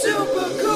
Super Cool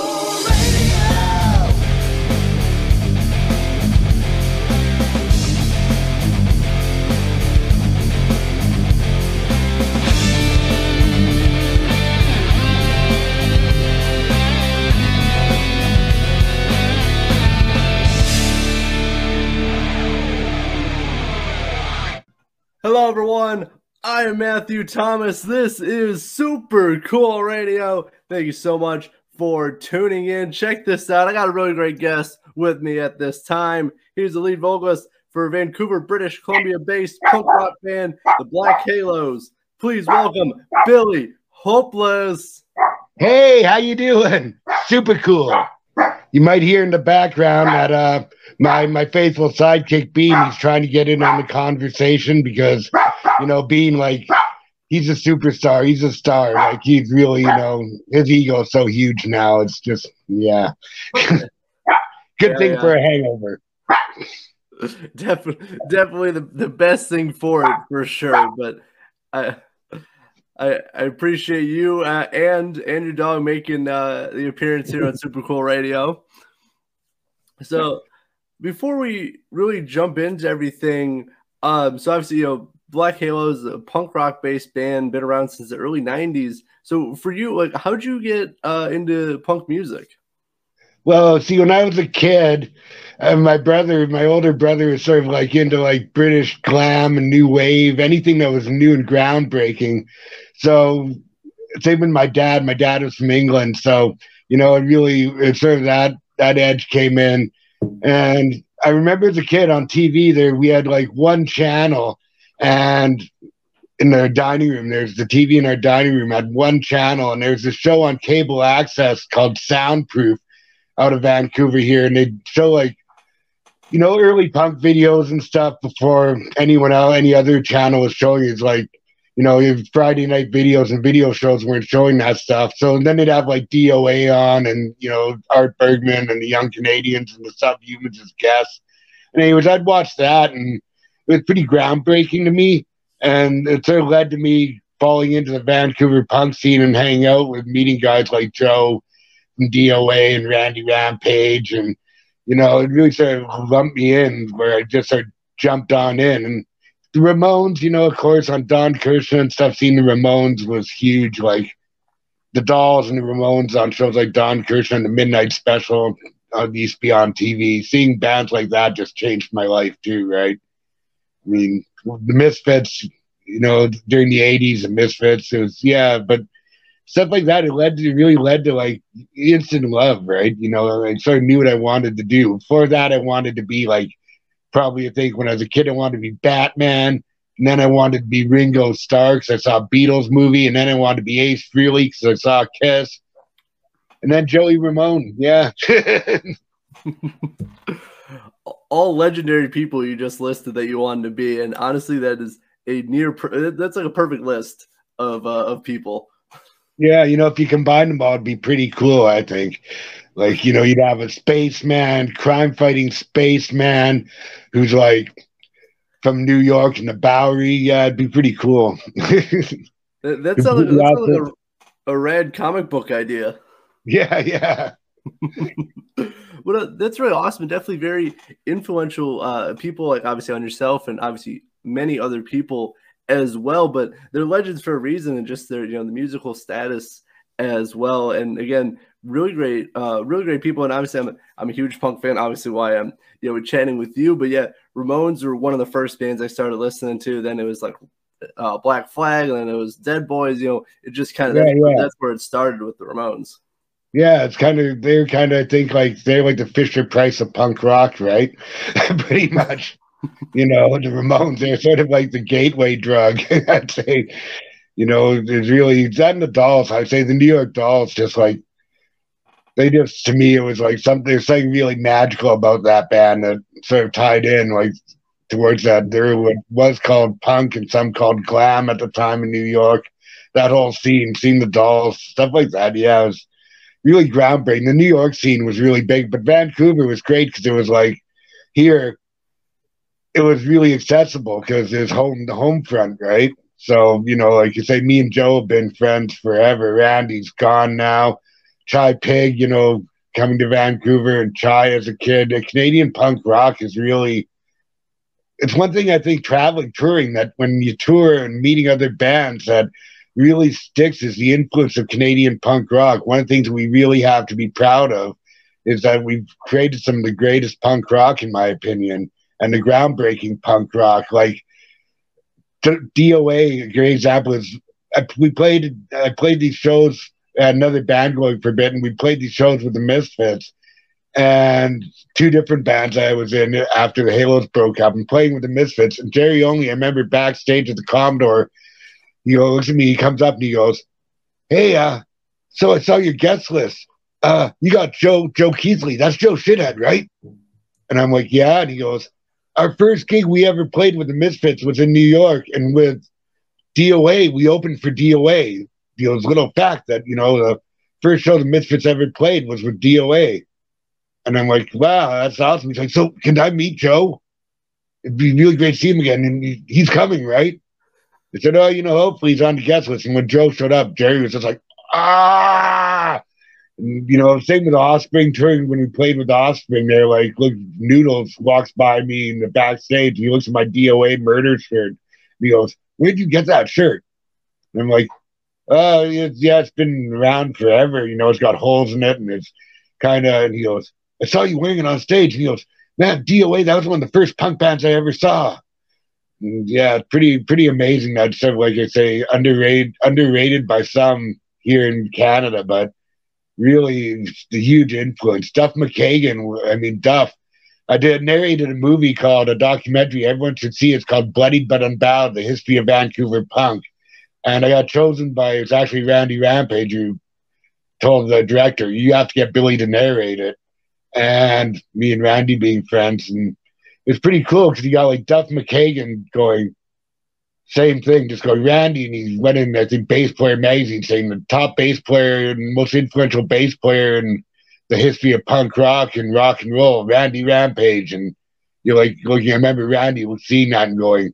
I am Matthew Thomas. This is Super Cool Radio. Thank you so much for tuning in. Check this out. I got a really great guest with me at this time. He's the lead vocalist for Vancouver, British Columbia based punk rock band, the Black Halos. Please welcome Billy Hopeless. Hey, how you doing? Super cool. You might hear in the background that uh my my faithful sidekick Bean he's trying to get in on the conversation because you know being like he's a superstar, he's a star. Like he's really, you know, his ego's so huge now. It's just yeah. Good Yeah, thing yeah. for a hangover. Definitely, definitely the, the best thing for it for sure. But I, I, I appreciate you uh, and and your dog making uh, the appearance here on Super Cool Radio. So before we really jump into everything, um, so obviously you know Black Halo is a punk rock based band, been around since the early '90s. So for you, like, how'd you get uh, into punk music? Well, see, when I was a kid, uh, my brother, my older brother, was sort of like into like British glam and new wave, anything that was new and groundbreaking. So, same with my dad. My dad was from England, so you know, it really, it sort of that that edge came in. And I remember as a kid on TV, there we had like one channel, and in the dining room, there's the TV in our dining room had one channel, and there's a show on cable access called Soundproof out of Vancouver here, and they'd show like, you know, early punk videos and stuff before anyone else, any other channel was showing. It's like, you know, Friday night videos and video shows weren't showing that stuff. So then they'd have like DOA on, and you know, Art Bergman and the Young Canadians and the Subhumans as guests. And anyways, I'd watch that, and it was pretty groundbreaking to me, and it sort of led to me falling into the Vancouver punk scene and hanging out with meeting guys like Joe from DOA and Randy Rampage, and you know, it really sort of lumped me in where I just sort of jumped on in. And the Ramones, you know, of course, on Don Kirshner and stuff, seeing the Ramones was huge. Like the Dolls and the Ramones on shows like Don Kirshner and the Midnight Special on used to be on TV. Seeing bands like that just changed my life too, right? I mean, the Misfits, you know, during the '80s, the Misfits, it was yeah, but stuff like that. It led to really led to like instant love, right? You know, I sort of knew what I wanted to do. Before that, I wanted to be like probably I think when I was a kid, I wanted to be Batman, and then I wanted to be Ringo Starr because I saw a Beatles movie, and then I wanted to be Ace Frehley because I saw Kiss, and then Joey Ramone. Yeah, all legendary people you just listed that you wanted to be, and honestly, that is a near per- that's like a perfect list of uh, of people. yeah. You know, if you combine them all, it'd be pretty cool. I think. Like you know, you'd have a spaceman, crime-fighting spaceman, who's like from New York and the Bowery. Yeah, it'd be pretty cool. That, that sounds like, that sounds like a, a rad comic book idea. yeah, yeah. Well, uh, that's really awesome. Definitely very influential uh, people, like obviously on yourself, and obviously many other people as well. But they're legends for a reason, and just their you know the musical status as well. And again, really great, uh, really great people. And obviously, I'm I'm a huge punk fan. Obviously, why I'm you know chatting with you. But yeah, Ramones were one of the first bands I started listening to. Then it was like uh, Black Flag, and then it was Dead Boys. You know, it just kind of Yeah, yeah. that's where it started with the Ramones. Yeah, it's kind of they're kind of I think like they're like the Fisher Price of punk rock, right? Pretty much. You know, the Ramones they're sort of like the gateway drug. I'd say. You know, there's really that and the Dolls. I'd say the New York Dolls just like they just to me it was like something there's something really magical about that band that sort of tied in like towards that there was called punk and some called glam at the time in New York. That whole scene, seeing the dolls, stuff like that. Yeah, it was really groundbreaking. The New York scene was really big, but Vancouver was great because it was like here, it was really accessible because there's home the home front, right? So you know, like you say, me and Joe have been friends forever. Randy's gone now. Chi Pig, you know, coming to Vancouver and Chi as a kid. Canadian punk rock is really it's one thing I think traveling, touring, that when you tour and meeting other bands, that really sticks is the influence of Canadian punk rock. One of the things we really have to be proud of is that we've created some of the greatest punk rock, in my opinion, and the groundbreaking punk rock. Like DOA, a great example is I, we played. I played these shows. at another band going for a bit, and we played these shows with the Misfits and two different bands I was in after the Halos broke up and playing with the Misfits. And Jerry Only, I remember backstage at the Commodore, he looks at me, he comes up and he goes, Hey, uh, so I saw your guest list. Uh, you got Joe Joe Keithley. That's Joe Shithead, right? And I'm like, Yeah. And he goes, Our first gig we ever played with the Misfits was in New York, and with DOA, we opened for DOA. You know, little fact that, you know, the first show the Misfits ever played was with DOA. And I'm like, wow, that's awesome. He's like, so can I meet Joe? It'd be really great to see him again. And he, he's coming, right? I said, oh, you know, hopefully he's on the guest list. And when Joe showed up, Jerry was just like, ah. You know, same with the Offspring touring when we played with the Offspring. They're like, look, Noodles walks by me in the backstage. he looks at my DOA murder shirt. And he goes, where'd you get that shirt? And I'm like, oh, it's, yeah, it's been around forever. You know, it's got holes in it and it's kind of, and he goes, I saw you wearing it on stage. And he goes, man, DOA, that was one of the first punk bands I ever saw. Yeah, pretty pretty amazing. I'd say, like I say, underrated underrated by some here in Canada, but really the huge influence. Duff McKagan, I mean Duff. I did narrated a movie called a documentary everyone should see. It's called Bloodied but Unbowed: The History of Vancouver Punk. And I got chosen by it's actually Randy Rampage who told the director, "You have to get Billy to narrate it." and me and Randy being friends. And it's pretty cool because you got like Duff McKagan going, same thing, just going Randy, and he went in, I think, Bass Player magazine saying the top bass player and most influential bass player in the history of punk rock and rock and roll, Randy Rampage. And you're like looking, I remember Randy was seeing that and going,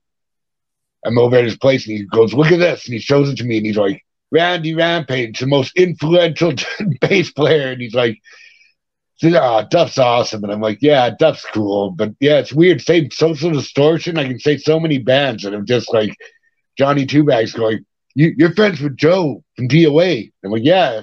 I'm over at his place, and he goes, Look at this. And he shows it to me, and he's like, Randy Rampage, the most influential bass player. And he's like, oh, Duff's awesome. And I'm like, yeah, Duff's cool. But yeah, it's weird. Same social distortion. I can say so many bands that I'm just like Johnny Two Bags going, you, are friends with Joe from DOA. I'm like, yeah.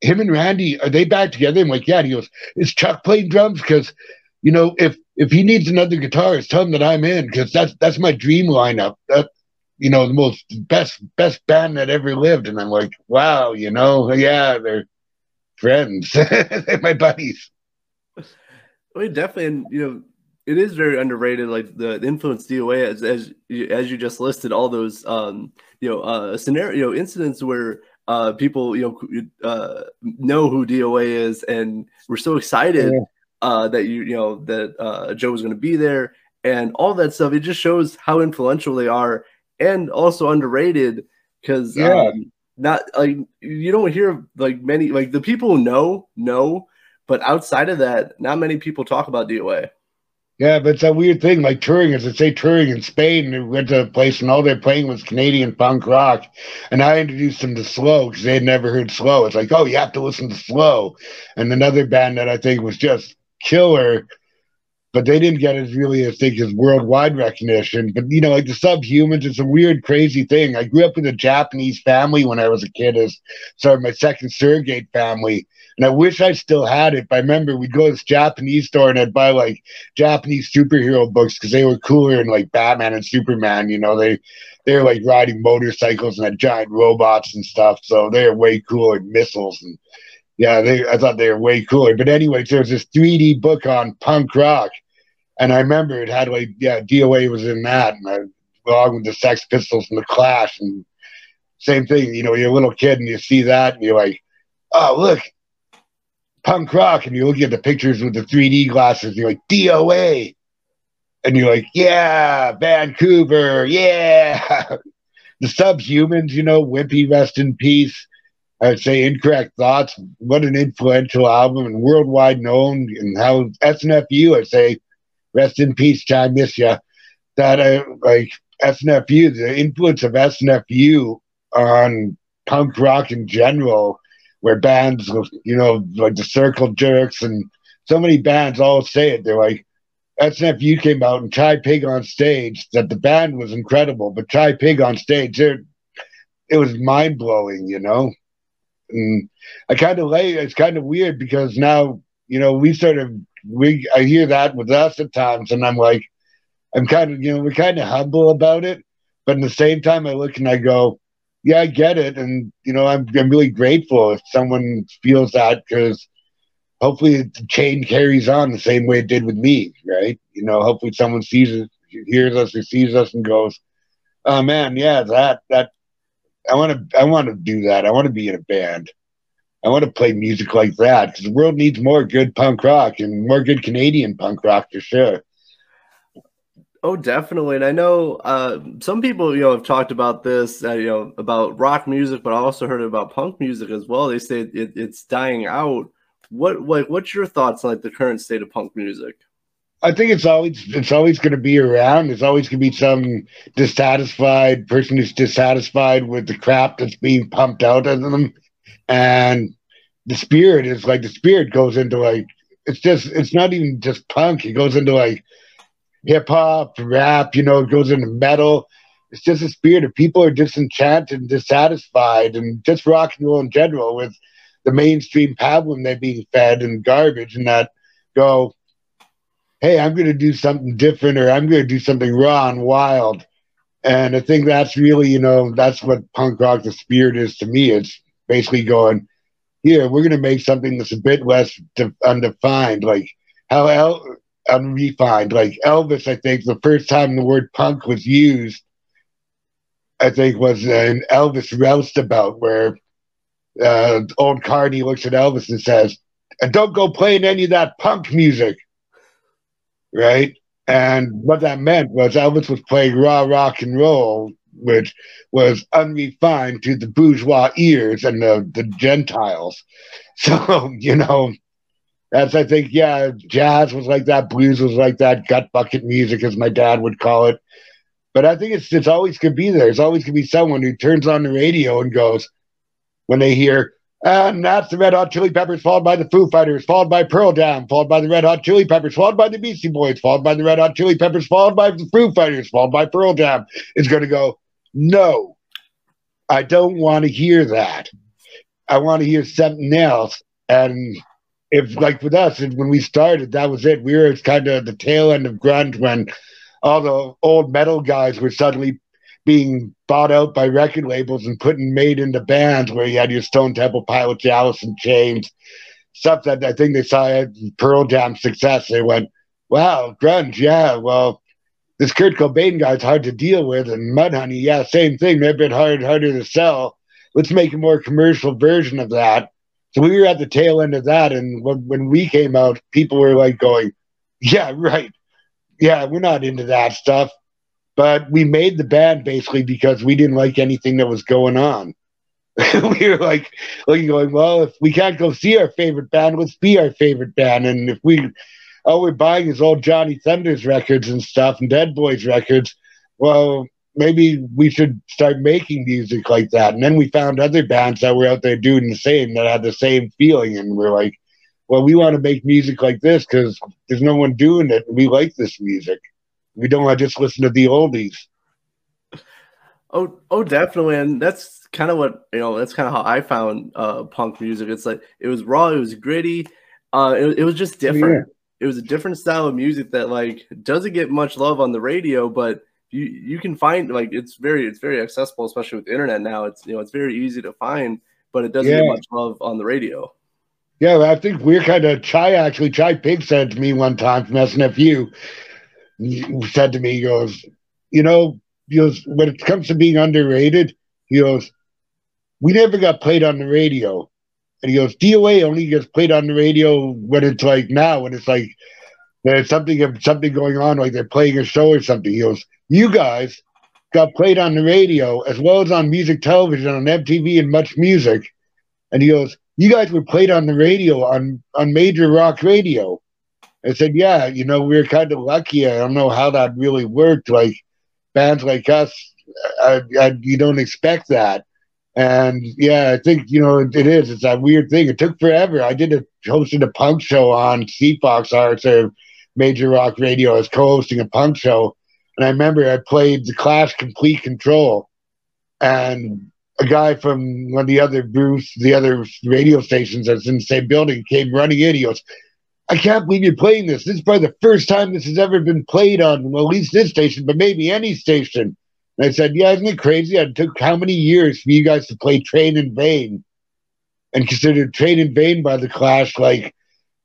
Him and Randy, are they back together? I'm like, yeah. And he goes, is Chuck playing drums? Because, you know, if if he needs another guitarist, tell him that I'm in because that's that's my dream lineup. That you know, the most best best band that ever lived. And I'm like, wow, you know, yeah, they're friends, my buddies. I mean, definitely, and you know, it is very underrated. Like the, the influence DOA, as as as you just listed, all those um, you know uh, scenario you know, incidents where uh, people you know uh, know who DOA is, and we're so excited yeah. uh, that you you know that uh, Joe was going to be there, and all that stuff. It just shows how influential they are, and also underrated because yeah. Um, not like you don't hear like many like the people know know, but outside of that, not many people talk about DOA. Yeah, but it's a weird thing. Like touring, as I say, touring in Spain, we went to a place and all they're playing was Canadian punk rock. And I introduced them to Slow because they had never heard Slow. It's like, oh, you have to listen to Slow. And another band that I think was just killer but they didn't get as really as think as worldwide recognition. But you know, like the subhumans, it's a weird, crazy thing. I grew up in a Japanese family when I was a kid, as sort of my second surrogate family. And I wish I still had it. But I remember we'd go to this Japanese store and I'd buy like Japanese superhero books because they were cooler than like Batman and Superman. You know, they they're like riding motorcycles and had giant robots and stuff. So they're way cooler than missiles and yeah, they I thought they were way cooler. But anyway, there's this 3D book on punk rock and I remember it had like, yeah, DOA was in that, and I, along with the Sex Pistols and the Clash, and same thing. You know, you're a little kid and you see that, and you're like, oh, look, punk rock, and you look at the pictures with the 3D glasses, and you're like, DOA, and you're like, yeah, Vancouver, yeah. the subhumans, you know, Wimpy, rest in peace. I'd say Incorrect Thoughts. What an influential album and worldwide known, and how SNFU, I'd say rest in peace, John, miss you. That uh, like SNFU, the influence of SNFU on punk rock in general where bands, you know, like the Circle Jerks and so many bands all say it. They're like, SNFU came out and Chi Pig on stage, that the band was incredible, but Chi Pig on stage, it, it was mind blowing, you know? And I kind of lay, it's kind of weird because now, you know, we sort of, we, I hear that with us at times, and I'm like, I'm kind of, you know, we're kind of humble about it. But in the same time, I look and I go, yeah, I get it. And, you know, I'm, I'm really grateful if someone feels that because hopefully the chain carries on the same way it did with me, right? You know, hopefully someone sees it, hears us, or sees us, and goes, "Oh man, yeah, that that I want to I want to do that. I want to be in a band. I want to play music like that because the world needs more good punk rock and more good Canadian punk rock for sure." Oh, definitely. And I know uh, some people, you know, have talked about this, uh, you know, about rock music, but I also heard about punk music as well. They say it, it's dying out what like what's your thoughts on like the current state of punk music? I think it's always it's always going to be around. There's always going to be some dissatisfied person who's dissatisfied with the crap that's being pumped out of them, and the spirit is like the spirit goes into like it's just it's not even just punk. It goes into like hip hop, rap. You know, it goes into metal. It's just a spirit of people are disenchanted and dissatisfied, and just rock and roll in general with the mainstream pablum they're being fed and garbage and that go, hey, I'm going to do something different or I'm going to do something raw and wild. And I think that's really, you know, that's what punk rock, the spirit is to me. It's basically going, here, we're going to make something that's a bit less de- undefined, like how El- unrefined. Like Elvis, I think the first time the word punk was used, I think was an Elvis roustabout where uh, old Carney looks at Elvis and says, and don't go playing any of that punk music. Right? And what that meant was Elvis was playing raw rock and roll, which was unrefined to the bourgeois ears and the, the Gentiles. So, you know, that's, I think, yeah, jazz was like that, blues was like that, gut bucket music, as my dad would call it. But I think it's, it's always going to be there. It's always going to be someone who turns on the radio and goes, when they hear, and that's the Red Hot Chili Peppers, followed by the Foo Fighters, followed by Pearl Jam, followed by the Red Hot Chili Peppers, followed by the Beastie Boys, followed by the Red Hot Chili Peppers, followed by the Foo Fighters, followed by Pearl Jam. It's going to go, no, I don't want to hear that. I want to hear something else. And if, like with us, when we started, that was it. We were kind of the tail end of grunge when all the old metal guys were suddenly being bought out by record labels and putting made into bands where you had your Stone Temple Pilots, Alice in Chains, stuff that I think they saw Pearl Jam success. They went, wow, grunge, yeah, well, this Kurt Cobain guy's hard to deal with, and Mudhoney, yeah, same thing. They're a bit hard, harder to sell. Let's make a more commercial version of that. So we were at the tail end of that, and when, when we came out, people were like going, "Yeah, right, yeah, we're not into that stuff." But we made the band basically because we didn't like anything that was going on. we were like looking going, well, if we can't go see our favorite band, let's be our favorite band. And if we all we're buying is old Johnny Thunders records and stuff and Dead Boys records, well, maybe we should start making music like that. And then we found other bands that were out there doing the same that had the same feeling, and we're like, well, we want to make music like this because there's no one doing it. And we like this music. We don't want to just listen to the oldies. Oh, oh, definitely, and that's kind of what you know. That's kind of how I found uh, punk music. It's like it was raw, it was gritty, uh, it, it was just different. It was a different style of music that like doesn't get much love on the radio, but you you can find like it's very it's very accessible, especially with the internet now. It's you know it's very easy to find, but it doesn't Yeah. get much love on the radio. Yeah, I think we're kind of Chi actually. Chi Pig said to me one time from SNFU, he said to me, he goes, you know, he goes, when it comes to being underrated, he goes, we never got played on the radio. And he goes, DOA only gets played on the radio when it's like now, when it's like there's something something going on, like they're playing a show or something. He goes, you guys got played on the radio as well as on music television, on MTV and Much Music. And he goes, you guys were played on the radio on on major rock radio. I said, yeah, you know, we are kind of lucky. I don't know how that really worked. Like bands like us, I, I, you don't expect that. And yeah, I think you know it, is. It's that weird thing. It took forever. I did a hosted a punk show on CFOX Arts or Major Rock Radio. I was co-hosting a punk show, and I remember I played the Clash Complete Control, and a guy from one of the other Bruce, the other radio stations that's in the same building, came running in. He goes, I can't believe you're playing this. This is probably the first time this has ever been played on, well, at least this station, but maybe any station. And I said, Yeah, isn't it crazy? It took how many years for you guys to play Train in Vain and consider Train in Vain by The Clash like,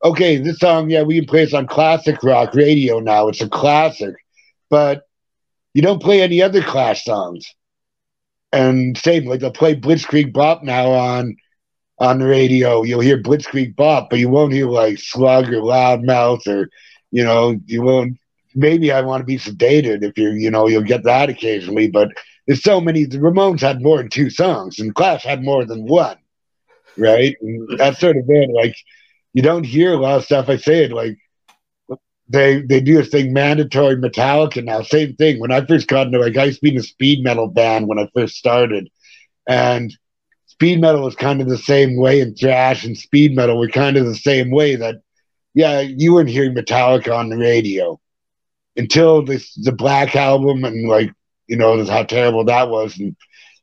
okay, this song, yeah, we can play this on classic rock radio now. It's a classic, but you don't play any other Clash songs. And same, like they'll play Blitzkrieg Bop now on on the radio. You'll hear Blitzkrieg Bop, but you won't hear like Slug or Loudmouth or, you know, you won't. Maybe I want to be sedated if you're, you know, you'll get that occasionally, but there's so many. The Ramones had more than two songs, and Clash had more than one, right? And that's sort of it. Like, you don't hear a lot of stuff. I say it like they they do this thing mandatory Metallica now. Same thing. When I first got into like I used to be in a speed metal band when I first started, and speed metal was kind of the same way, and thrash and speed metal were kind of the same way. That yeah, you weren't hearing Metallica on the radio until this the Black album and like you know how terrible that was and.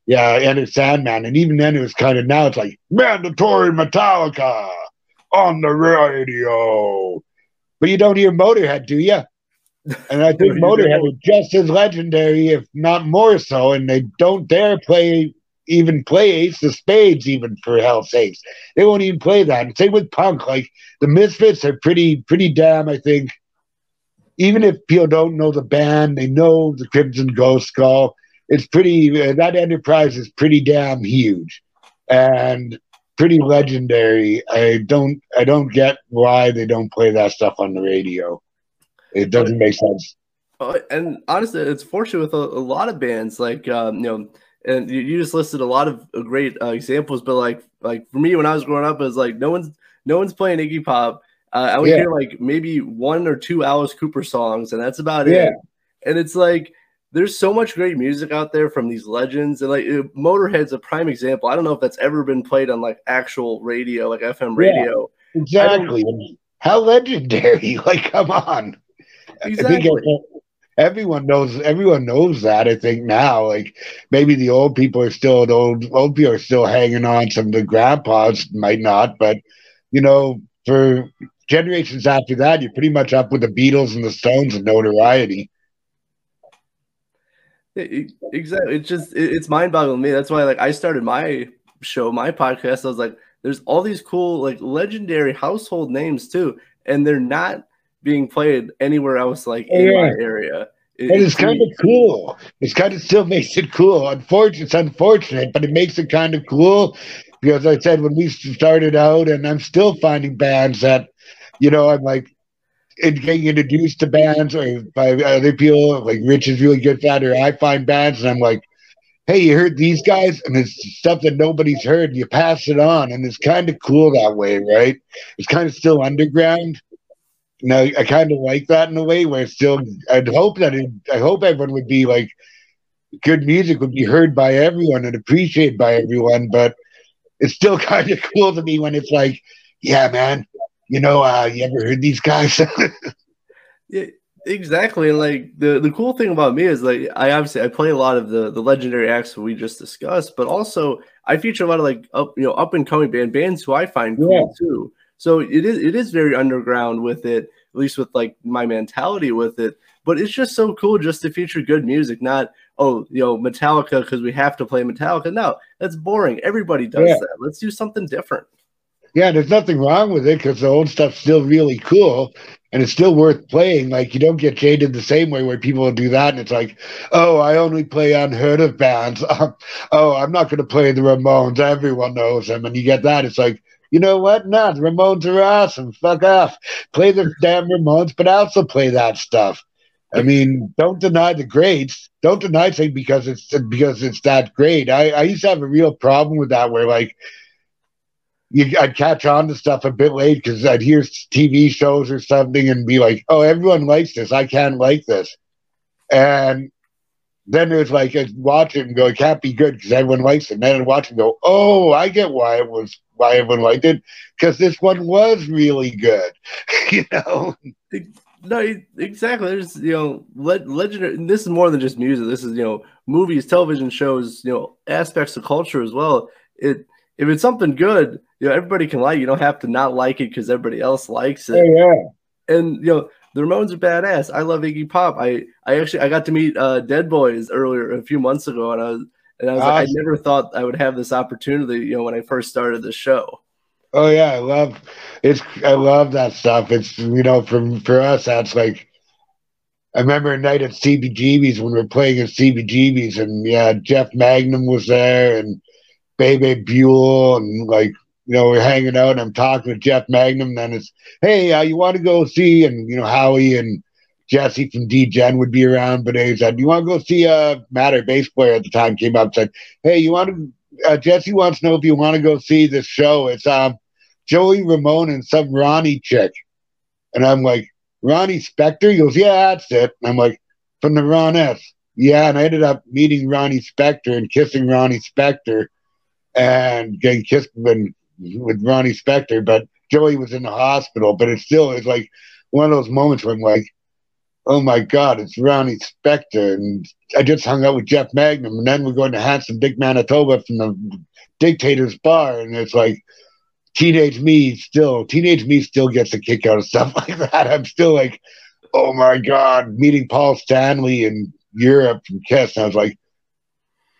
Yeah, and it's Sandman, and even then it was kind of now it's like mandatory Metallica on the radio but you don't hear Motorhead, do you? And I think Motorhead is just as legendary, if not more so. And they don't dare play even play Ace of Spades, even for hell's sakes. They won't even play that. And same with punk. Like the Misfits are pretty, pretty damn. I think even if people don't know the band, they know the Crimson Ghost Skull. It's pretty. Uh, that enterprise is pretty damn huge, and pretty legendary. I don't I don't get why they don't play that stuff on the radio. It doesn't make sense. And honestly, it's fortunate with a, a lot of bands like um, you know, and you, you just listed a lot of uh, great uh, examples. But like like for me, when I was growing up, it was like no one's no one's playing Iggy Pop. Uh, I would Yeah. hear like maybe one or two Alice Cooper songs, and that's about Yeah. it. And it's like there's so much great music out there from these legends, and like Motorhead's a prime example. I don't know if that's ever been played on like actual radio, like FM Yeah. radio. Exactly. How legendary? Like, come on. I Exactly. think everyone knows. Everyone knows that. I think now, like maybe the old people are still the old old people are still hanging on. Some of the grandpas might not, but you know, for generations after that, you're pretty much up with the Beatles and the Stones in notoriety. It- exactly. It's just it- it's mind boggling to me. That's why like I started my show, my podcast. I was like, there's all these cool like legendary household names too, and they're not being played anywhere else like in my area. It- And it's kind of cool. It's kind of still makes it cool. Unfortunate, it's unfortunate, but it makes it kind of cool because I said when we started out, and I'm still finding bands that, you know, I'm like, in getting introduced to bands or by other people, like Rich is really good at, or I find bands and I'm like, hey, you heard these guys? And it's stuff that nobody's heard, and you pass it on, and it's kind of cool that way, right? It's kind of still underground. Now I kind of like that in a way where it's still. I'd hope that it, I hope everyone would be like, good music would be heard by everyone and appreciated by everyone, but it's still kind of cool to me when it's like, yeah, man, you know, uh, you ever heard these guys? Yeah, exactly. And like the the cool thing about me is like I obviously I play a lot of the the legendary acts that we just discussed, but also I feature a lot of like up you know up and coming band bands who I find cool Yeah. too. So it is it is very underground with it, at least with like my mentality with it. But it's just so cool just to feature good music, not oh you know Metallica because we have to play Metallica. No, that's boring. Everybody does Yeah. that. Let's do something different. Yeah, there's nothing wrong with it because the old stuff's still really cool and it's still worth playing. Like you don't get jaded the same way where people do that and it's like, oh, I only play unheard of bands. Um, oh, I'm not going to play the Ramones. Everyone knows them, and you get that. It's like. You know what? Nah, the Ramones are awesome. Fuck off. Play the damn Ramones, but also play that stuff. I mean, don't deny the greats. Don't deny saying because it's because it's that great. I, I used to have a real problem with that, where like you, I'd catch on to stuff a bit late because I'd hear TV shows or something and be like, "Oh, everyone likes this. I can't like this," and then it was like I'd watch it and go, it can't be good because everyone likes it. And then I watch it and go, oh, I get why it was why everyone liked it because this one was really good. you know, No, exactly. There's you know, le- legendary. This is more than just music. This is you know, movies, television shows, you know, aspects of culture as well. It if it's something good, you know, everybody can like. You don't have to not like it because everybody else likes it. oh, yeah. And you know, the Ramones are badass. I love Iggy Pop. I I actually I got to meet uh, Dead Boys earlier a few months ago, and I was and I was like, I never thought I would have this opportunity. You know, when I first started the show. Oh yeah, I love it's. I love that stuff. It's you know, from for us, that's like. I remember a night at CBGB's when we were playing at CBGB's, and yeah, Jeff Magnum was there, and Bebe Buell, and like you know, we're hanging out, and I'm talking to Jeff Magnum. Then it's, hey, uh, you want to go see? And you know, Howie and Jesse from D-Gen would be around, but they said, you want to go see? Uh, Matt, our bass player at the time, came up and said, hey, you want to? Uh, Jesse wants to know if you want to go see this show. It's um Joey Ramone and some Ronnie chick. And I'm like, Ronnie Spector? He goes, Yeah, that's it. And I'm like, From the Ronettes. Yeah, and I ended up meeting Ronnie Spector and kissing Ronnie Spector and getting kissed with, Ronnie Spector. But Joey was in the hospital. But it still is like one of those moments I'm like, Oh my God, it's Ronnie Spector. And I just hung out with Jeff Magnum. And then we're going to Handsome Dick Manitoba from the Dictator's Bar. And it's like, teenage me still teenage me still gets a kick out of stuff like that. I'm still like, oh my god, meeting Paul Stanley in Europe from Kiss. And I was like,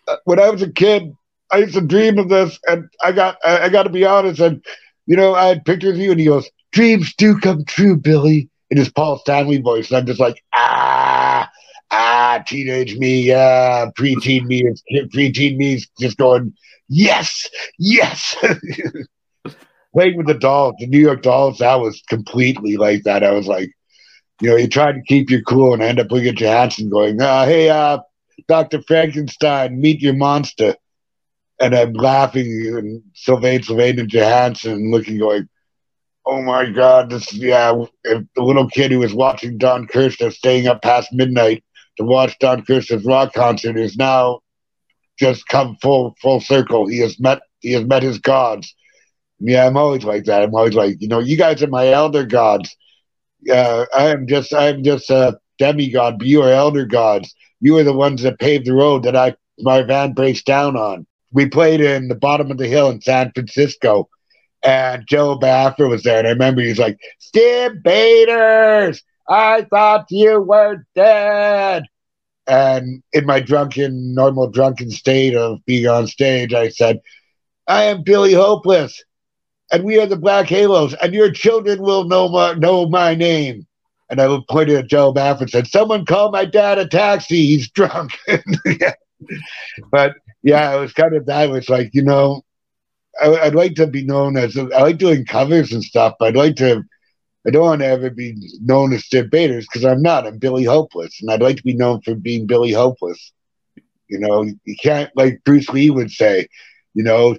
uh, when I was a kid, I used to dream of this, and I got I, I got to be honest, and you know, I had pictures of you, and he goes, "Dreams do come true, Billy," in his Paul Stanley voice, and I'm just like, ah. Ah, teenage me, yeah, preteen me, is preteen me is just going, yes, yes. playing with the dolls, the New York Dolls, that was completely like that. I was like, you know, you try to keep your cool and end up looking at Johansen going, uh, hey, uh, Dr. Frankenstein, meet your monster. And I'm laughing and Sylvain, Sylvain and Johansen looking going, oh my God, this, yeah, if the little kid who was watching Don Kirshner staying up past midnight to watch Don Kirshner's rock concert is now just come full, full circle. He has met, he has met his gods. Yeah, I'm always like that. I'm always like, you know, you guys are my elder gods. Uh, I am just, I am just a demigod, but you are elder gods. You are the ones that paved the road that I my van breaks down on. We played in the bottom of the hill in San Francisco, and Jello Biafra was there, and I remember he was like, "Stiv Bators, I thought you were dead." And in my drunken, normal drunken state of being on stage, I said, "I am Billy Hopeless." and we are the Black Halos, and your children will know my, know my name. And I pointed at Joe Baff and said, "Someone call my dad a taxi. He's drunk." yeah. But yeah, it was kind of that. It was like you know, I, I'd like to be known as I like doing covers and stuff. But I'd like to. I don't want to ever be known as Stiv Bators because I'm not. I'm Billy Hopeless, and I'd like to be known for being Billy Hopeless. You know, you can't like Bruce Lee would say. You know,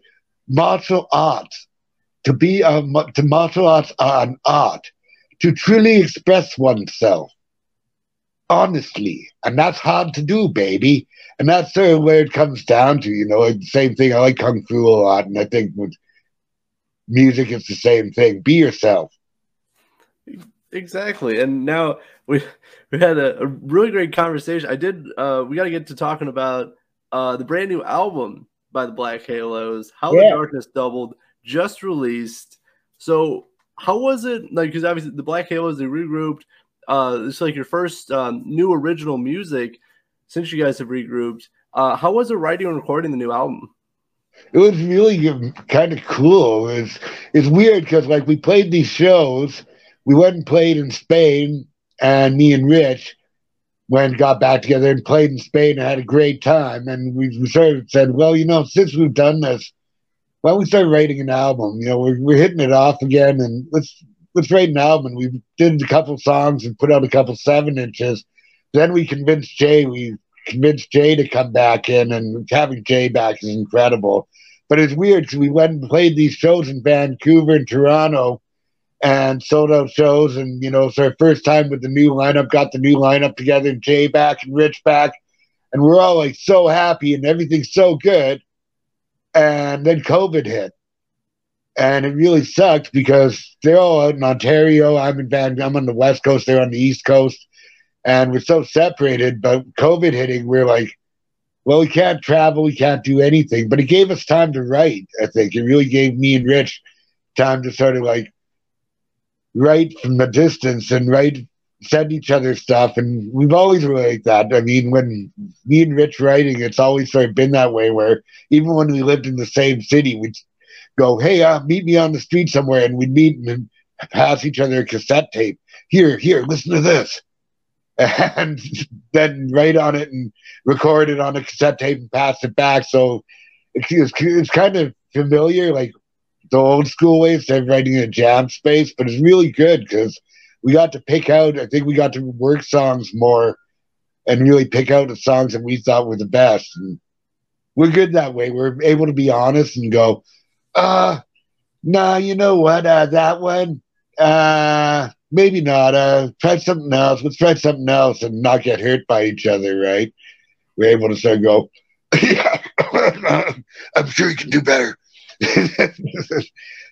martial arts to be a to martial arts are an art to truly express oneself honestly and that's hard to do baby and that's sort of where it comes down to you know like, the same thing i like kung fu a lot and i think with music it's the same thing be yourself Exactly. And now we we had a, a really great conversation. I did uh we gotta get to talking about uh the brand new album by the Black Halos, How the Yeah. Darkness Doubled, just released. So how was it like because obviously the Black Halos they regrouped. Uh it's like your first um, new original music since you guys have regrouped. Uh how was it writing and recording the new album? it was really kind of cool. It's it's weird because like we played these shows. We went and played in spain and me and rich went and got back together and played in spain and had a great time. And we, sort of said well you know since we've done this why don't we start writing an album? You know we're, we're hitting it off again and let's let's write an album. And we did a couple songs and put out a couple seven inches then we convinced jay we convinced jay to come back in and having jay back is incredible but it's weird because we went and played these shows in Vancouver and Toronto and sold out shows. And, you know, it's our first time with the new lineup, got the new lineup together, and Jay back and Rich back. and we're all like so happy and everything's so good. And then COVID hit. And it really sucked because they're all out in Ontario. I'm in Van I'm on the west coast, they're on the east coast. And we're so separated, but COVID hitting, we're like, well, we can't travel, we can't do anything. But it gave us time to write, I think. It really gave me and Rich time to sort of like write from the distance and write send each other stuff and we've always been like that i mean when me and rich writing it's always sort of been that way where even when we lived in the same city we'd go hey uh, meet me on the street somewhere and we'd meet and pass each other a cassette tape here here listen to this and then write on it and record it on a cassette tape and pass it back so it's, it's, kind of familiar like the old school way instead of writing in a jam space but it's really good because we got to pick out. I think we got to work songs more and really pick out the songs that we thought were the best. And we're good that way. We're able to be honest and go, uh, nah, you know what? Uh, that one, uh, maybe not. Uh, try something else. Let's try something else and not get hurt by each other, right? We're able to sort of go, yeah, I'm sure you can do better.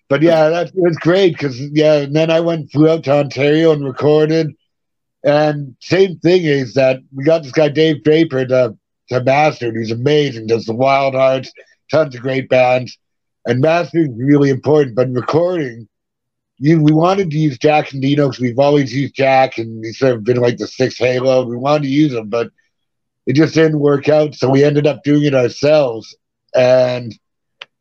but yeah, that was great because yeah. And then I went flew out to Ontario and recorded. And same thing is that we got this guy Dave Draper to to master, He's amazing. Does the Wildhearts, tons of great bands, and mastering is really important. But recording, you we wanted to use Jack Endino because we've always used Jack, and he's sort of been like the sixth Halo. We wanted to use him, but it just didn't work out. So we ended up doing it ourselves, and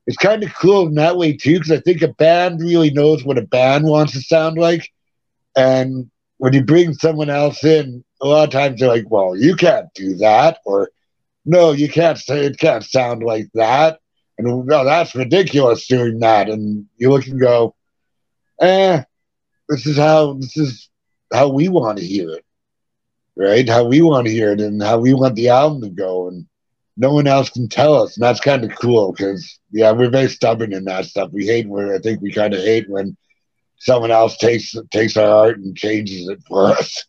it's kind of cool in that way too, because I think a band really knows what a band wants to sound like, and when you bring someone else in, a lot of times they're like, "Well, you can't do that," or "No, you can't say it can't sound like that," and no, that's ridiculous doing that. And you look and go, "Eh, this is how this is how we want to hear it, right? How we want to hear it, and how we want the album to go." And no one else can tell us, and that's kind of cool because yeah, we're very stubborn in that stuff. We hate when I think we kind of hate when someone else takes takes our art and changes it for us.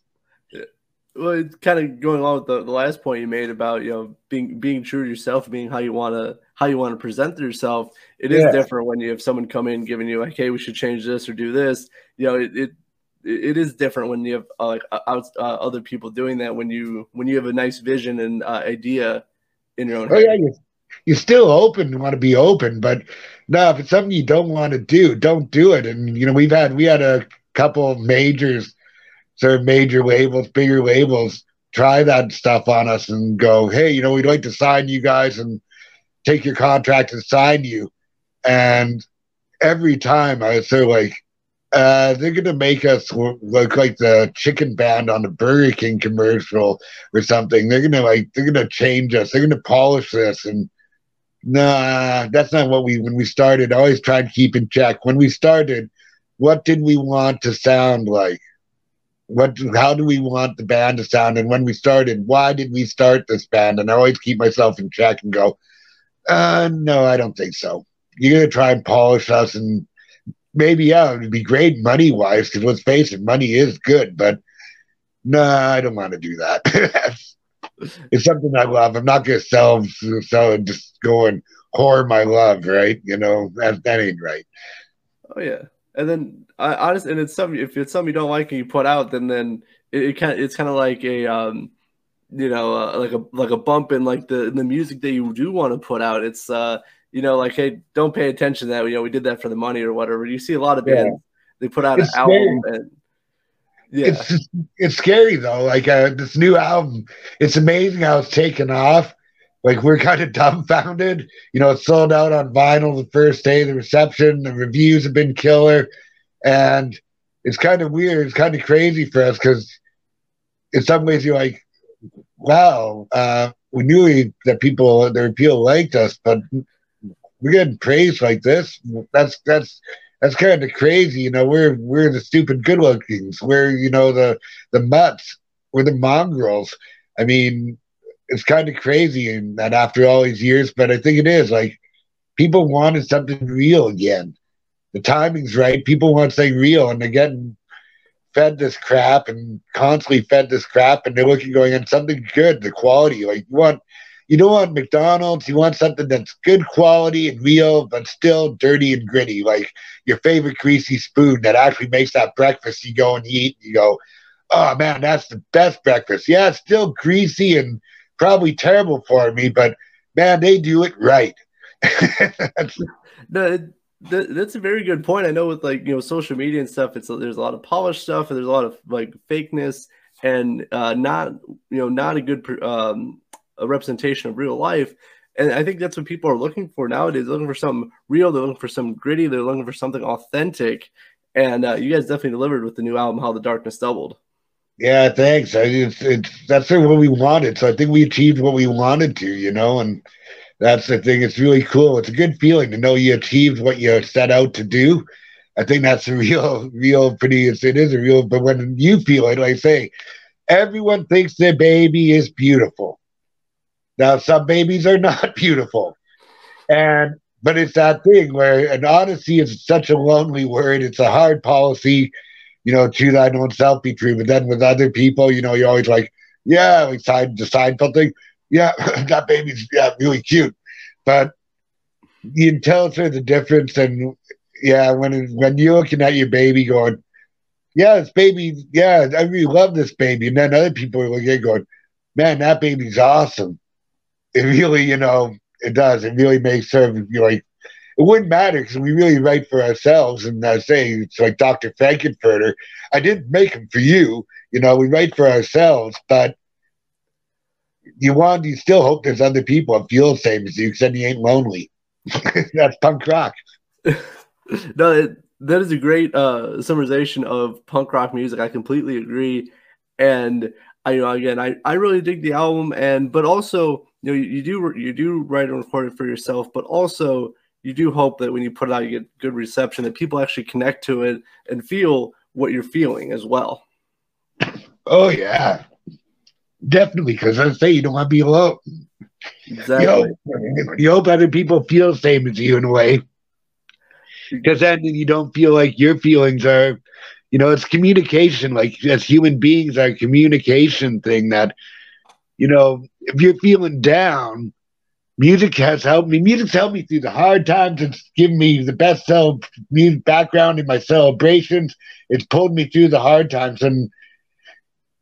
Well, it's kind of going along with the, the last point you made about you know being being true to yourself, being how you want to how you want to present yourself. It is Yeah. different when you have someone come in giving you like, "Hey, we should change this or do this." You know, it it, it is different when you have uh, like out, uh, other people doing that. When you when you have a nice vision and uh, idea in your own. Oh head. yeah, you're, you're still open, you want to be open, but no, if it's something you don't want to do, don't do it. And you know, we've had we had a couple of majors, of major labels, bigger labels, try that stuff on us and go, hey, you know, we'd like to sign you guys and take your contract and sign you. And every time I was sort of like, uh, they're gonna make us look like the chicken band on the Burger King commercial or something. They're gonna like they're gonna change us. They're gonna polish this and nah, that's not what we when we started. I always tried to keep in check. When we started, what did we want to sound like? What how do we want the band to sound? And when we started, why did we start this band? And I always keep myself in check and go, uh no, I don't think so. You're gonna try and polish us and maybe yeah, it'd be great money wise, because let's face it, money is good, but no, I don't want to do that. it's something I love. I'm not gonna sell sell just go and whore my love, right? You know, that that ain't right. Oh yeah, and then I honestly, and it's something if it's something you don't like and you put out, then then it, it kind it's kind of like a um, you know, uh, like a like a bump in like the in the music that you do want to put out. It's uh, you know, like hey, don't pay attention to that. You know, we did that for the money or whatever. You see a lot of Yeah. bands they put out It's an album and yeah, It's it's scary though. Like uh, this new album, it's amazing how it's taken off. Like we're kind of dumbfounded. You know, it sold out on vinyl the first day. The reception, the reviews have been killer, and it's kind of weird. It's kind of crazy for us because in some ways you're like, wow, uh, we knew we, that people the people liked us, but we're getting praised like this. That's that's that's kind of crazy. You know, we're we're the stupid good lookings. We're you know the the mutts. We're the mongrels. I mean, it's kind of crazy and that after all these years, but I think it is like people wanted something real again. The timing's right. People want something real, and they're getting fed this crap and constantly fed this crap, and they're looking going on something good, the quality. Like you want, you don't want McDonald's. You want something that's good quality and real, but still dirty and gritty. Like your favorite greasy spoon that actually makes that breakfast you go and eat. You go, oh man, that's the best breakfast. Yeah, it's still greasy and probably terrible for me, but man, they do it right. That's- No, that's a very good point. I know with like you know social media and stuff, it's there's a lot of polished stuff and there's a lot of like fakeness and uh, not you know not a good um, a representation of real life. And I think that's what people are looking for nowadays. They're looking for something real. They're looking for something gritty. They're looking for something authentic. And uh, you guys definitely delivered with the new album, How the Darkness Doubled. Yeah, thanks. I, it's, it's that's what we wanted. So I think we achieved what we wanted to, you know, and that's the thing. It's really cool. It's a good feeling to know you achieved what you set out to do. I think that's a real, real pretty. It's, it is a real. But when you feel it, like I say, everyone thinks their baby is beautiful. Now, some babies are not beautiful, and but it's that thing where and honesty is such a lonely word. It's a hard policy, you know, to thine own self be true. But then with other people, you know, you're always like, yeah, like side the Seinfeld thing. Yeah, that baby's yeah really cute, but you can tell sort of the difference. And yeah, when when you're looking at your baby, going, yeah, this baby, yeah, I really love this baby, and then other people are looking going, man, that baby's awesome. It really, you know, it does. It really makes sort of you like. It wouldn't matter because we really write for ourselves, and I say it's like Dr. Frank-N-Furter. I didn't make them for you, you know. We write for ourselves, but you want, you still hope there's other people that feel the same as you, because then you ain't lonely. That's punk rock. no, that is a great uh, summarization of punk rock music. I completely agree, and I you know again I, I really dig the album, and but also you know you, you do you do write and record it for yourself, but also you do hope that when you put it out, you get good reception, that people actually connect to it and feel what you're feeling as well. Oh yeah, definitely. Because I say you don't want to be alone. Exactly. You hope, you hope other people feel the same as you in a way. Because then you don't feel like your feelings are, you know, it's communication. Like as human beings, our communication thing that, you know, if you're feeling down, music has helped me. Music's helped me through the hard times. It's given me the best cel- music background in my celebrations. It's pulled me through the hard times. And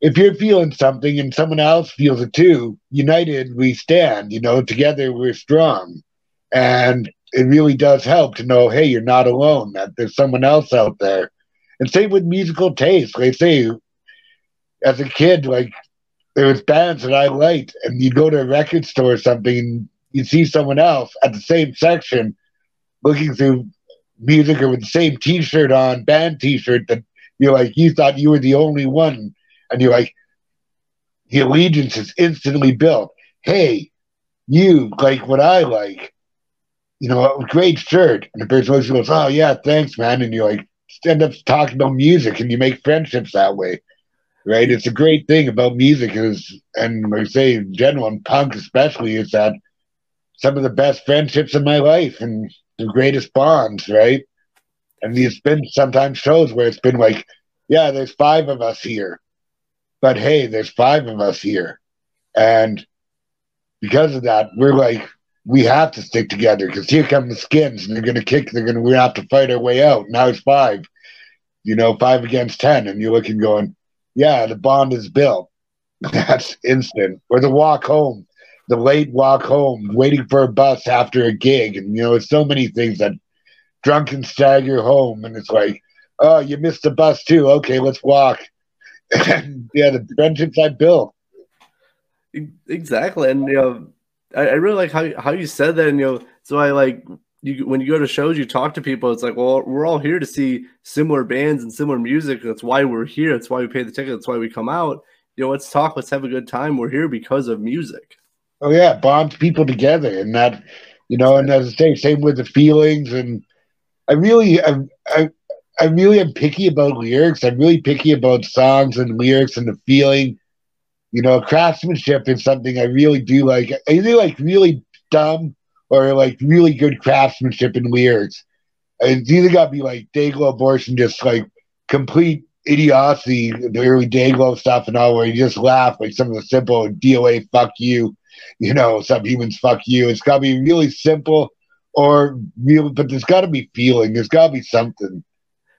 if you're feeling something and someone else feels it too, united we stand. You know, together we're strong. And it really does help to know, hey, you're not alone, that there's someone else out there. And same with musical taste. Like I say, as a kid, like there was bands that I liked, and you'd go to a record store or something, and you'd see someone else at the same section looking through music or with the same T-shirt on, band T-shirt that you're like you thought you were the only one, and you're like, the allegiance is instantly built. Hey, you like what I like you know, great shirt. And the person always goes, Oh, yeah, thanks, man. And you're like end up talking about music and you make friendships that way. Right? It's a great thing about music is and I say in general and punk especially is that some of the best friendships in my life and the greatest bonds, right? And it's been sometimes shows where it's been like, yeah, there's five of us here. But hey, there's five of us here. And because of that, we're like we have to stick together because here come the skins and they're going to kick. They're going to we have to fight our way out. Now it's five, you know, five against ten, and you're looking going, yeah, the bond is built. That's instant. Or the walk home, the late walk home, waiting for a bus after a gig, and you know, it's so many things that drunken stagger home, and it's like, oh, you missed the bus too. Okay, let's walk. And yeah, the friendships I built. Exactly, and you know, I, I really like how how you said that, and you know, so I like you when you go to shows, you talk to people. It's like, well, we're all here to see similar bands and similar music. That's why we're here. That's why we pay the ticket. That's why we come out. You know, let's talk. Let's have a good time. We're here because of music. Oh yeah, bonds people together, and that you know, and as I say, same with the feelings. And I really, I, I, I really am picky about lyrics. I'm really picky about songs and lyrics and the feeling. You know, craftsmanship is something I really do like. I either like really dumb or like really good craftsmanship in lyrics. It's either got to be like Dayglo Abortion, just like complete idiocy, the early Dayglo stuff and all, where you just laugh like some of the simple DOA fuck you, you know, some humans fuck you. It's got to be really simple or real, but there's got to be feeling. There's got to be something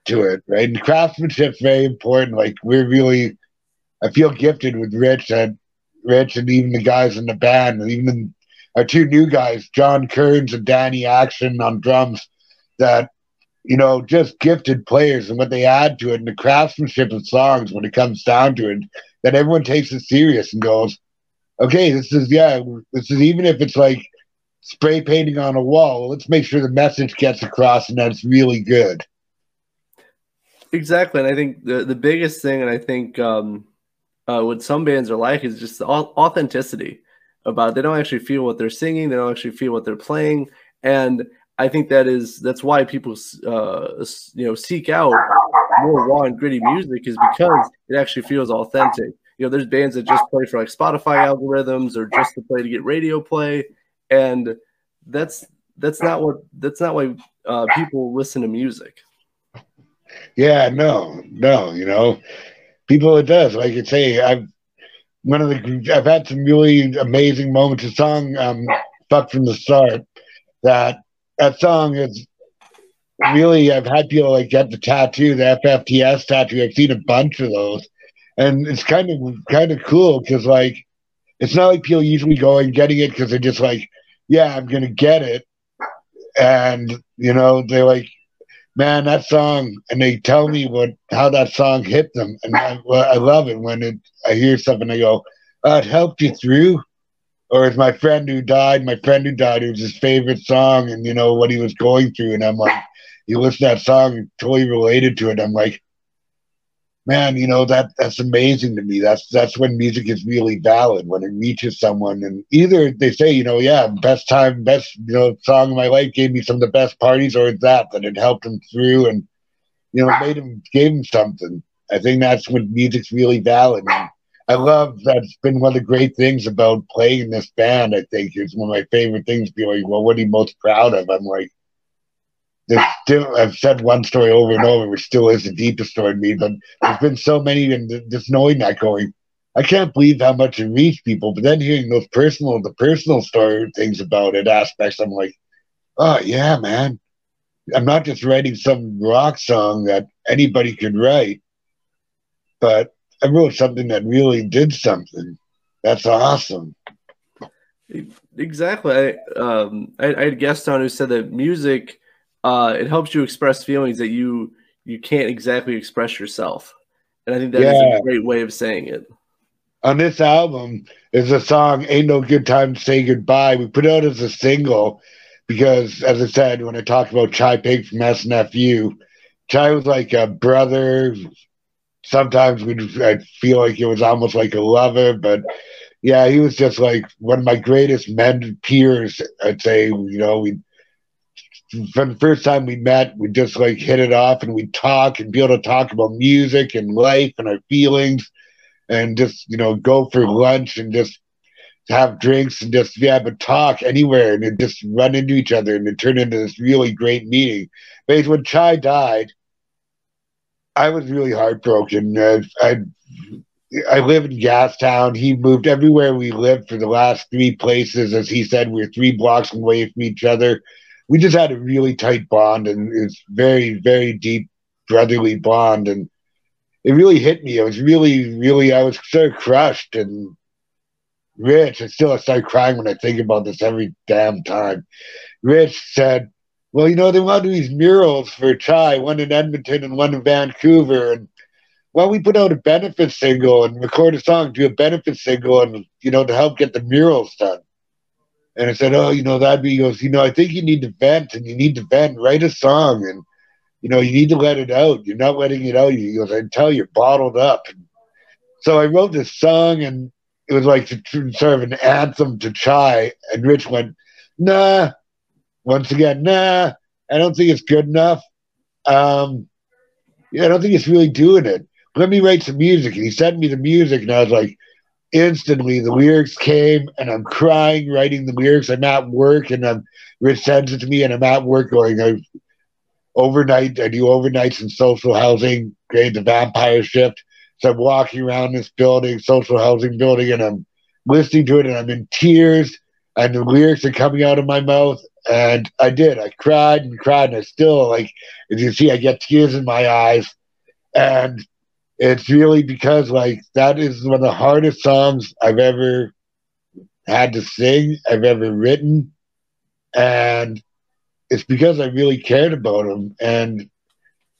to it, right? And craftsmanship's very important. Like we're really, I feel gifted with Rich and Rich and even the guys in the band, and even our two new guys, John Kearns and Danny Action on drums, that you know, just gifted players and what they add to it and the craftsmanship of songs when it comes down to it, that everyone takes it serious and goes, okay, this is, yeah, this is even if it's like spray painting on a wall, let's make sure the message gets across and that's really good. Exactly. And I think the, the biggest thing, and I think um, uh, what some bands are like, is just the authenticity about. They don't actually feel what they're singing, they don't actually feel what they're playing. And I think that is that's why people uh, you know seek out more raw and gritty music is because it actually feels authentic. You know, there's bands that just play for like Spotify algorithms or just to play to get radio play, and that's that's not what that's not why uh, people listen to music. Yeah, no, no, you know, people it does. Like you say, I've one of the I've had some really amazing moments. A song, um, "Fuck from the Start," that that song is really I've had people like get the tattoo, the FFTS tattoo. I've seen a bunch of those, and it's kind of kind of cool because like it's not like people usually go and getting it because they're just like, yeah, I'm gonna get it, and you know they're like, man, that song, and they tell me what how that song hit them, and I, I love it when it I hear something, I go, oh, it helped you through or it's my friend who died. My friend who died, it was his favorite song, and you know what he was going through. And I'm like, you listen to that song, totally related to it. I'm like, man, you know that that's amazing to me. That's that's when music is really valid when it reaches someone. And either they say, you know, yeah, best time, best you know song of my life gave me some of the best parties, or that that it helped them through and you know made him gave him something. I think that's when music's really valid. And, I love that's been one of the great things about playing in this band. I think it's one of my favorite things. Be like, well, what are you most proud of? I'm like, there's still. I've said one story over and over, which still is the deepest story to me. But there's been so many, and just knowing that, going, I can't believe how much it reached people. But then hearing those personal, the personal story things about it, aspects, I'm like, oh yeah, man. I'm not just writing some rock song that anybody could write, but I wrote something that really did something. That's awesome. Exactly. I, um, I, I had a guest on who said that music uh, it helps you express feelings that you you can't exactly express yourself, and I think that yeah. is a great way of saying it. On this album is a song "Ain't No Good Time to Say Goodbye." We put it out as a single because, as I said, when I talked about Chi Pig from SNFU, Chi was like a brother, sometimes we I feel like it was almost like a lover, but yeah, he was just like one of my greatest men peers. I'd say, you know, we from the first time we met, we just like hit it off and we talk and be able to talk about music and life and our feelings and just, you know, go for lunch and just have drinks and just yeah, but talk anywhere and just run into each other and it turned into this really great meeting. But when Chi died, I was really heartbroken. Uh, I I live in Gastown. He moved everywhere we lived for the last three places. As he said, we are three blocks away from each other. We just had a really tight bond, and it's very, very deep brotherly bond. And it really hit me. I was really, really, I was so crushed and Rich. and still I start crying when I think about this every damn time. Rich said, well, you know, they want to do these murals for Chi, one in Edmonton and one in Vancouver. And well, we put out a benefit single and record a song, do a benefit single, and you know, to help get the murals done. And I said, oh, you know, that'd be. He goes, you know, I think you need to vent, and you need to vent, write a song, and you know, you need to let it out. You're not letting it out. He goes, I tell you, bottled up. So I wrote this song, and it was like sort of an anthem to Chi. And Rich went, nah, once again, nah, I don't think it's good enough. Um, yeah, I don't think it's really doing it. Let me write some music. And he sent me the music, and I was like, instantly the lyrics came, and I'm crying writing the lyrics. I'm at work, and I'm Rich sends it to me, and I'm at work going, I, overnight. I do overnights in social housing, create the vampire shift. So I'm walking around this building, social housing building, and I'm listening to it, and I'm in tears, and the lyrics are coming out of my mouth. And I did. I cried and cried, and I still like, as you see, I get tears in my eyes, and it's really because like that is one of the hardest songs I've ever had to sing, I've ever written, and it's because I really cared about him. And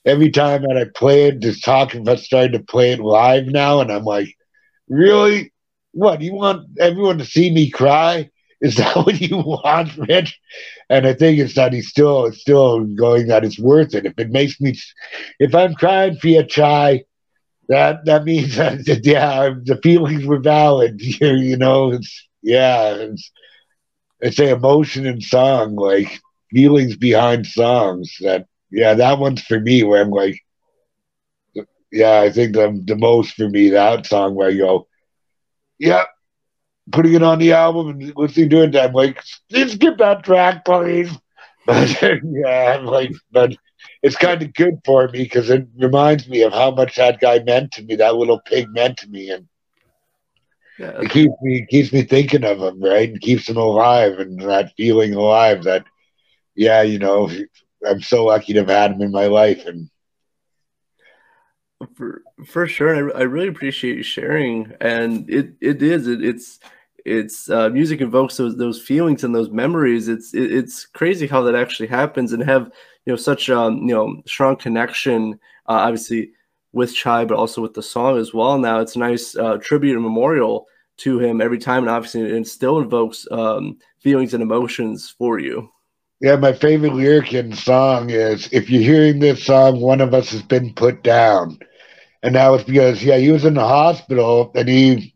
every time that I play it, just talking about starting to play it live now, and I'm like, really? What you want everyone to see me cry? Is that what you want, Rich? And I think it's that he's still it's still going that it's worth it. If it makes me, if I'm crying for your Chi, that that means that yeah, the feelings were valid. You, you know, it's yeah, it's it's a emotion in song, like feelings behind songs. That yeah, that one's for me where I'm like, yeah, I think the the most for me that song where I go, yeah, putting it on the album and listening to it. I'm like, skip that track, please. But yeah, I'm like, but it's kind of good for me because it reminds me of how much that guy meant to me. That little pig meant to me, and Yeah, it keeps me keeps me thinking of him, right? And keeps him alive, and that feeling alive. That yeah, you know, I'm so lucky to have had him in my life, and for for sure. I, I really appreciate you sharing. And it it is it, it's it's uh, music evokes those those feelings and those memories. It's it, it's crazy how that actually happens and have you know such um you know strong connection. Uh, obviously with Chi, but also with the song as well. Now it's a nice uh, tribute and memorial to him every time, and obviously it still invokes um, feelings and emotions for you. yeah, my favorite lyric in song is if you're hearing this song, one of us has been put down. And that was because yeah, he was in the hospital and he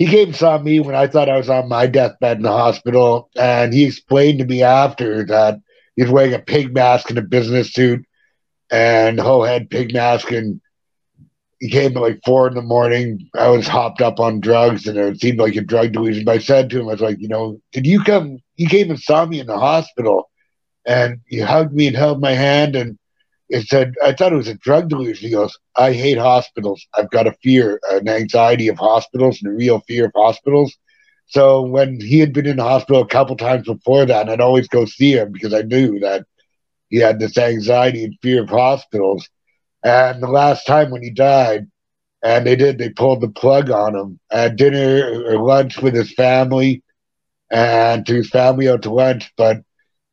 he came and saw me when I thought I was on my deathbed in the hospital, and he explained to me after that he was wearing a pig mask and a business suit and whole head pig mask and he came at like four in the morning. I was hopped up on drugs and it seemed like a drug delusion. But I said to him, I was like, you know, did you come? You came and saw me in the hospital and he hugged me and held my hand. And it said, I thought it was a drug delusion. He goes, I hate hospitals. I've got a fear, an anxiety of hospitals and a real fear of hospitals. So when he had been in the hospital a couple times before that, I'd always go see him because I knew that he had this anxiety and fear of hospitals. And the last time when he died, and they did, they pulled the plug on him at dinner or lunch with his family and to his family out to lunch. But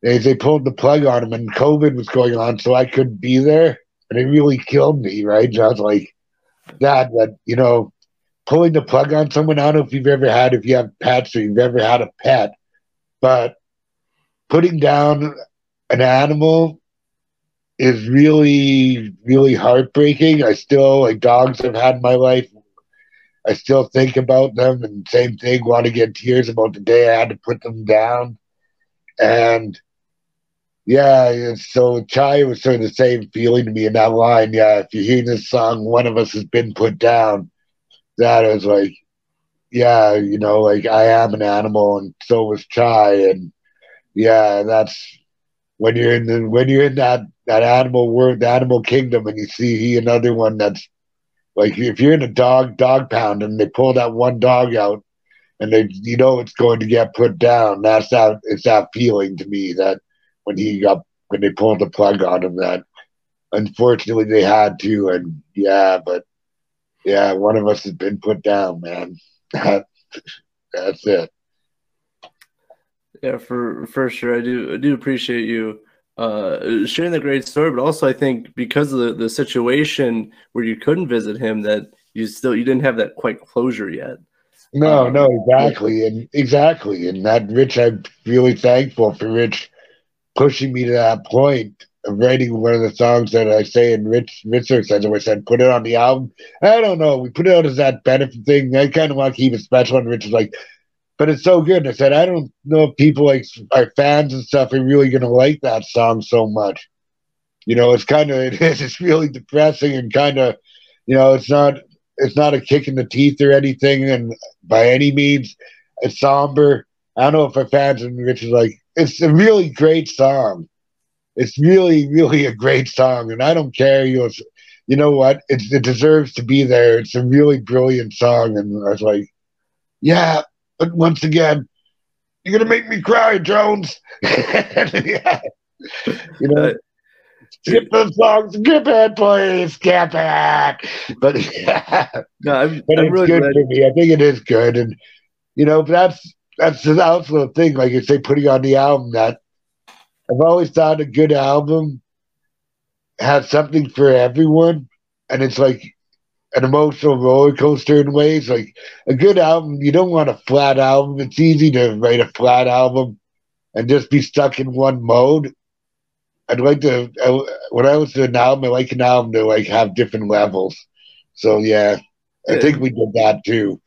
they, they pulled the plug on him, and COVID was going on, so I couldn't be there. And it really killed me, right? And I was like, that, you know, pulling the plug on someone, I don't know if you've ever had, if you have pets or you've ever had a pet, but putting down an animal is really, really heartbreaking. I still like dogs I've had my life. I still think about them, and same thing. Want to get tears about the day I had to put them down, and yeah, so Chi was sort of the same feeling to me in that line. Yeah, if you hear this song, one of us has been put down. That was like, yeah, you know, like I am an animal, and so was Chi, and yeah, that's when you're in the when you're in that that animal world, the animal kingdom, and you see he another one that's like if you're in a dog dog pound and they pull that one dog out and they you know it's going to get put down. That's that it's that feeling to me that when he got when they pulled the plug on him that unfortunately they had to and yeah, but yeah, one of us has been put down, man. That, that's it. Yeah, for for sure. I do I do appreciate you uh sharing the great story, but also I think because of the, the situation where you couldn't visit him that you still you didn't have that quite closure yet. No, Um, no, exactly, and exactly, and that Rich, I'm really thankful for Rich pushing me to that point of writing one of the songs that I say in Rich Richard says, I said, put it on the album. I don't know, we put it out as that benefit thing. I kind of want to keep it special, and Rich was like, but it's so good. And I said, I don't know if people like our fans and stuff are really gonna like that song so much. You know, it's kind of it is. It's really depressing and kind of, you know, it's not it's not a kick in the teeth or anything, and by any means, it's somber. I don't know if our fans and Rich is like, it's a really great song. it's really, really a great song, and I don't care. You know, you know what? It's, it deserves to be there. It's a really brilliant song, and I was like, yeah. But once again, you're gonna make me cry, Jones. yeah. You know, Uh, skip the song, skip it, please, skip it. But yeah, No, I'm, but I'm it's really good for me. I think it is good, and you know that's that's the also thing. Like you say, putting on the album that I've always thought a good album has something for everyone, and it's like an emotional roller coaster in ways. Like a good album, you don't want a flat album. It's easy to write a flat album and just be stuck in one mode. I'd like to I, when I listen to an album, I like an album to like have different levels. So yeah, I Yeah. think we did that too.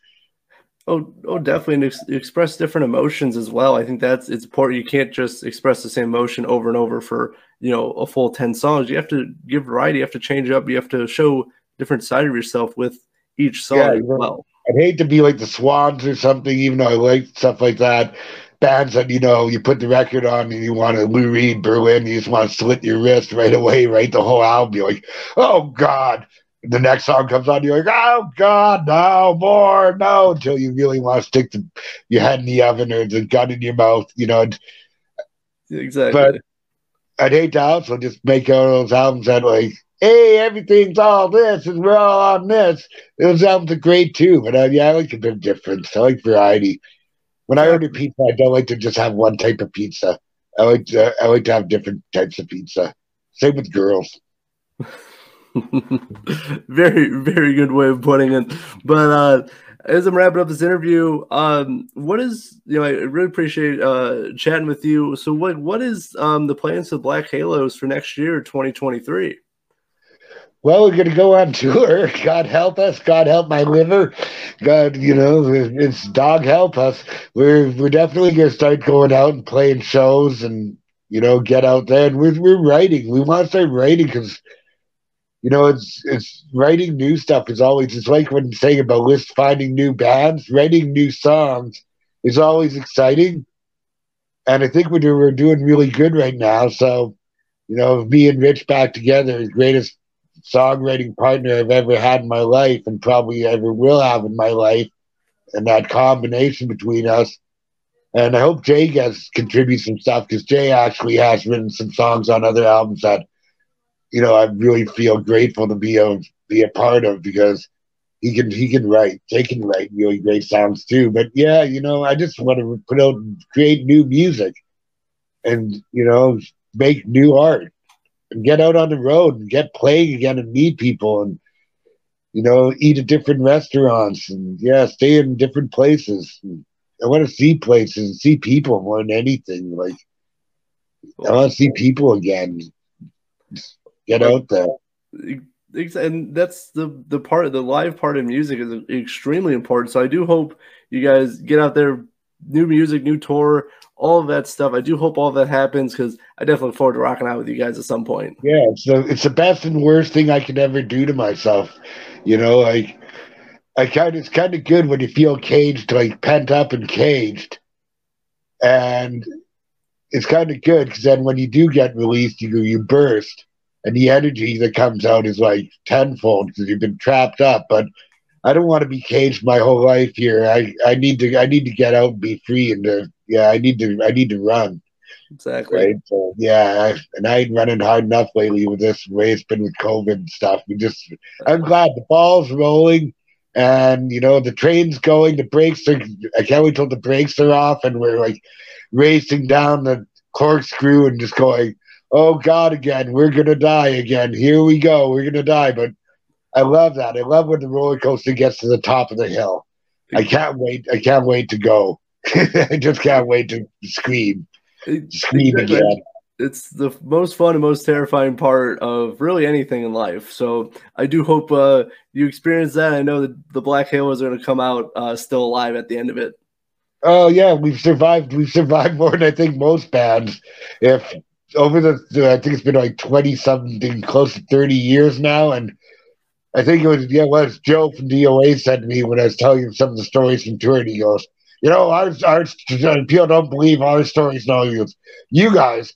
Oh, oh, definitely, and ex- express different emotions as well. I think that's it's important. You can't just express the same emotion over and over for you know a full ten songs. You have to give variety. You have to change up. You have to show different side of yourself with each song Yeah, as well. I'd hate to be like the Swans or something, even though I like stuff like that. Bands that you know, you put the record on and you want to Lou Reed, Berlin, you just want to slit your wrist right away, write the whole album. You're like, oh God. The next song comes on, you're like, oh God, no more, no, until you really want to stick the, your head in the oven or the gun in your mouth, you know. And Exactly. But- I'd hate to also just make all those albums that like, hey, everything's all this and we're all on this. Those albums are great too, but uh, yeah, I like a bit of difference. I like variety. When I order pizza, I don't like to just have one type of pizza. I like to, I like to have different types of pizza. Same with girls. very, very good way of putting it. But uh, as I'm wrapping up this interview, um, what is you know I really appreciate uh, chatting with you. So what what is um, the plans for Black Halos for next year, 2023? Well, we're gonna go on tour. God help us. God help my liver. God, you know, it's dog help us. We're we're definitely gonna start going out and playing shows and you know get out there. And we're we're writing. We want to start writing because you know it's it's writing new stuff is always it's like when saying about list finding new bands. Writing new songs is always exciting, and I think we're do- we're doing really good right now. So. You know, me and Rich back together is greatest songwriting partner I've ever had in my life and probably ever will have in my life. And that combination between us. And I hope Jay gets contributes some stuff because Jay actually has written some songs on other albums that, you know, I really feel grateful to be a be a part of because he can he can write. Jay can write really great songs too. But yeah, you know, I just want to put out create new music and, you know, make new art and get out on the road and get playing again and meet people and you know eat at different restaurants and yeah stay in different places i want to see places and see people more than anything like i want to see people again get out there and that's the the part the live part of music is extremely important. So I do hope you guys get out there, new music, new tour, all of that stuff. I do hope all that happens because I definitely look forward to rocking out with you guys at some point. yeah it's the it's the best and worst thing i could ever do to myself you know like i kind of it's kind of good when you feel caged like pent up and caged and it's kind of good because then when you do get released you you burst and the energy that comes out is like tenfold because you've been trapped up but i don't want to be caged my whole life here i i need to i need to get out and be free and to yeah i need to i need to run Exactly. right? So yeah, I, and I ain't running hard enough lately with this way it's been with COVID and stuff. We just, I'm glad the ball's rolling, and you know the train's going. The brakes are. I can't wait till the brakes are off, and we're like racing down the corkscrew and just going, oh God, again, we're gonna die again. Here we go, we're gonna die. But I love that. I love when the roller coaster gets to the top of the hill. I can't wait. I can't wait to go. I just can't wait to scream, scream exactly. again. It's the most fun and most terrifying part of really anything in life. So I do hope uh, you experience that. I know that the Black Halos are going to come out uh, still alive at the end of it. Oh yeah, we've survived. We've survived more than I think most bands. If over the, I think it's been like twenty something, close to thirty years now, and I think it was yeah, it was Joe from DOA said to me when I was telling him some of the stories from touring. He goes, "You know, our our people don't believe our stories." No, he goes, "You guys."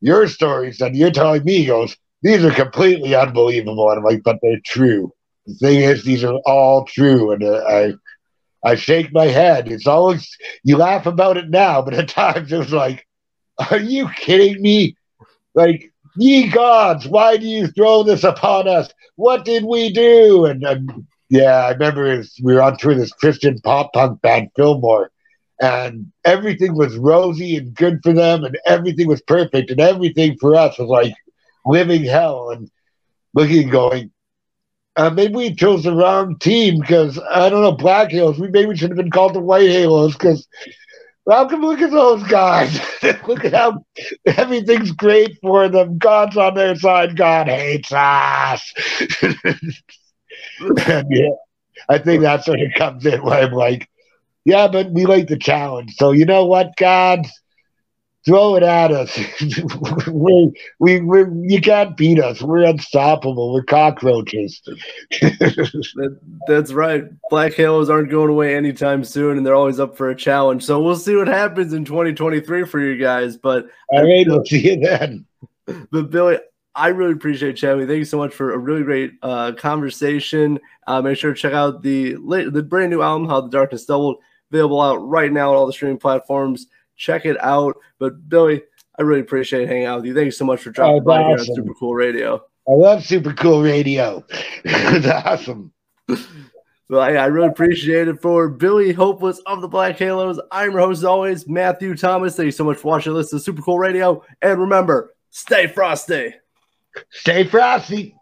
your stories that you're telling me, he goes, these are completely unbelievable. And I'm like, but they're true. The thing is, these are all true. And uh, I, I shake my head. It's always, you laugh about it now, but at times it was like, are you kidding me? Like, ye gods, why do you throw this upon us? What did we do? And, and yeah, I remember was, we were on tour with this Christian pop punk band, Philmore, and everything was rosy and good for them, and everything was perfect, and everything for us was like living hell. And looking going, uh, maybe we chose the wrong team because I don't know, Black Halos. We maybe should have been called the White Halos because how come look at those guys? look at how everything's great for them. God's on their side. God hates us. And, yeah, I think that's when it comes in where I'm like, yeah, but we like the challenge. So you know what, God, throw it at us. we we we you can't beat us. We're unstoppable. We're cockroaches. That, that's right. Black Halos aren't going away anytime soon, and they're always up for a challenge. So we'll see what happens in 2023 for you guys. But All right, we'll see you then. but Billy, I really appreciate you. Thank you so much for a really great uh, conversation. Uh, make sure to check out the the brand new album, How the Darkness Doubled, available out right now on all the streaming platforms. Check it out. But Billy, I really appreciate hanging out with you. Thank you so much for dropping Oh, by here on. Super Cool Radio. I love super cool radio. it's awesome. Well, I, I really appreciate it for Billy Hopeless of the Black Halos. I'm your host, as always, Matthew Thomas. Thank you so much for watching. Listen to Super Cool Radio. And remember, stay frosty. Stay frosty.